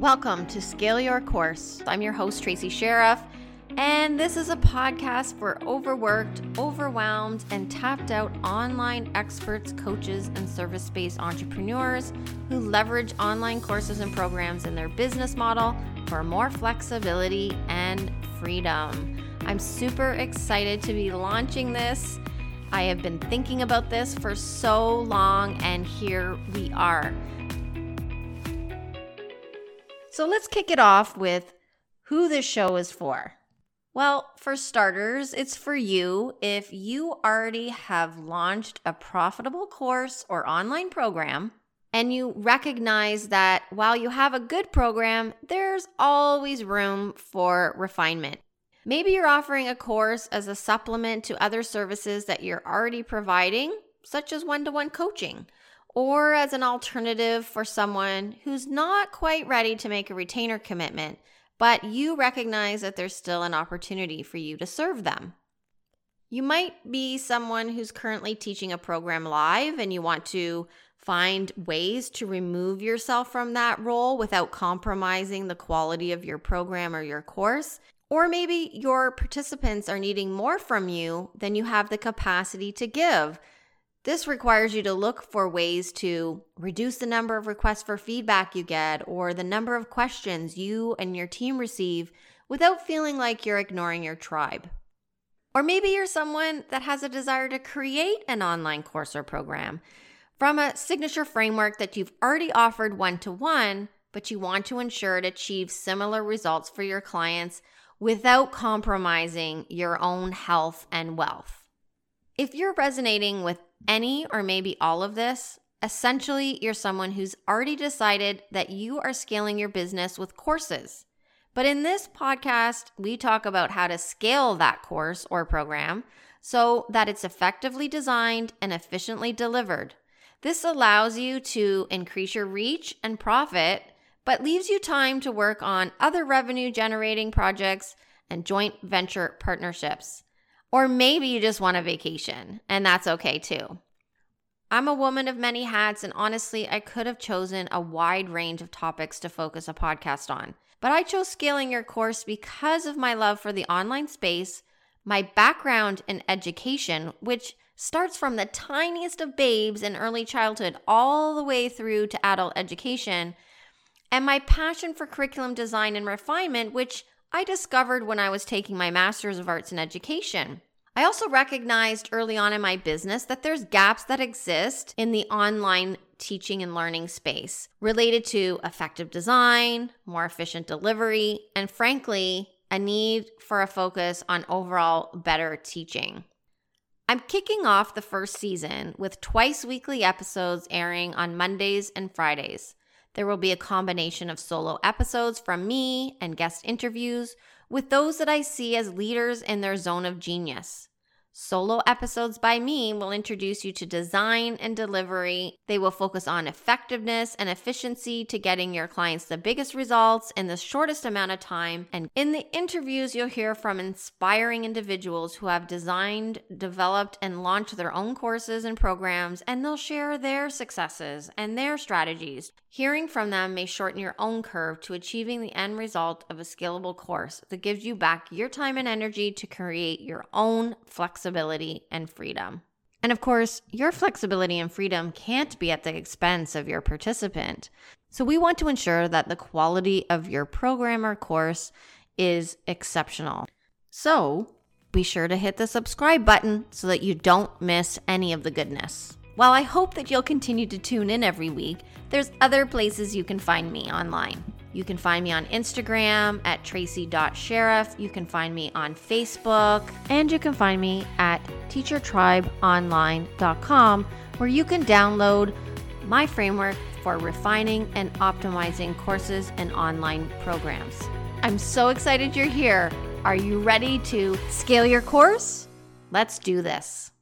Welcome to Scale Your Course. I'm your host, Tracy Sheriff, and this is a podcast for overworked, overwhelmed, and tapped out online experts, coaches, and service based entrepreneurs who leverage online courses and programs in their business model for more flexibility and freedom. I'm super excited to be launching this. I have been thinking about this for so long, and here we are. So let's kick it off with who this show is for. Well, for starters, it's for you if you already have launched a profitable course or online program and you recognize that while you have a good program, there's always room for refinement. Maybe you're offering a course as a supplement to other services that you're already providing, such as one to one coaching, or as an alternative for someone who's not quite ready to make a retainer commitment, but you recognize that there's still an opportunity for you to serve them. You might be someone who's currently teaching a program live and you want to find ways to remove yourself from that role without compromising the quality of your program or your course. Or maybe your participants are needing more from you than you have the capacity to give. This requires you to look for ways to reduce the number of requests for feedback you get or the number of questions you and your team receive without feeling like you're ignoring your tribe. Or maybe you're someone that has a desire to create an online course or program from a signature framework that you've already offered one to one, but you want to ensure it achieves similar results for your clients without compromising your own health and wealth. If you're resonating with any or maybe all of this, essentially you're someone who's already decided that you are scaling your business with courses. But in this podcast, we talk about how to scale that course or program so that it's effectively designed and efficiently delivered. This allows you to increase your reach and profit but leaves you time to work on other revenue generating projects and joint venture partnerships. Or maybe you just want a vacation, and that's okay too. I'm a woman of many hats, and honestly, I could have chosen a wide range of topics to focus a podcast on. But I chose scaling your course because of my love for the online space, my background in education, which starts from the tiniest of babes in early childhood all the way through to adult education, and my passion for curriculum design and refinement, which I discovered when I was taking my Master's of Arts in Education. I also recognized early on in my business that there's gaps that exist in the online teaching and learning space related to effective design, more efficient delivery, and frankly, a need for a focus on overall better teaching. I'm kicking off the first season with twice weekly episodes airing on Mondays and Fridays. There will be a combination of solo episodes from me and guest interviews with those that I see as leaders in their zone of genius. Solo episodes by me will introduce you to design and delivery. They will focus on effectiveness and efficiency to getting your clients the biggest results in the shortest amount of time. And in the interviews, you'll hear from inspiring individuals who have designed, developed, and launched their own courses and programs, and they'll share their successes and their strategies. Hearing from them may shorten your own curve to achieving the end result of a scalable course that gives you back your time and energy to create your own flexible flexibility and freedom. And of course, your flexibility and freedom can't be at the expense of your participant. So, we want to ensure that the quality of your program or course is exceptional. So, be sure to hit the subscribe button so that you don't miss any of the goodness. While I hope that you'll continue to tune in every week, there's other places you can find me online. You can find me on Instagram at tracy.sheriff. You can find me on Facebook. And you can find me at teachertribeonline.com, where you can download my framework for refining and optimizing courses and online programs. I'm so excited you're here. Are you ready to scale your course? Let's do this.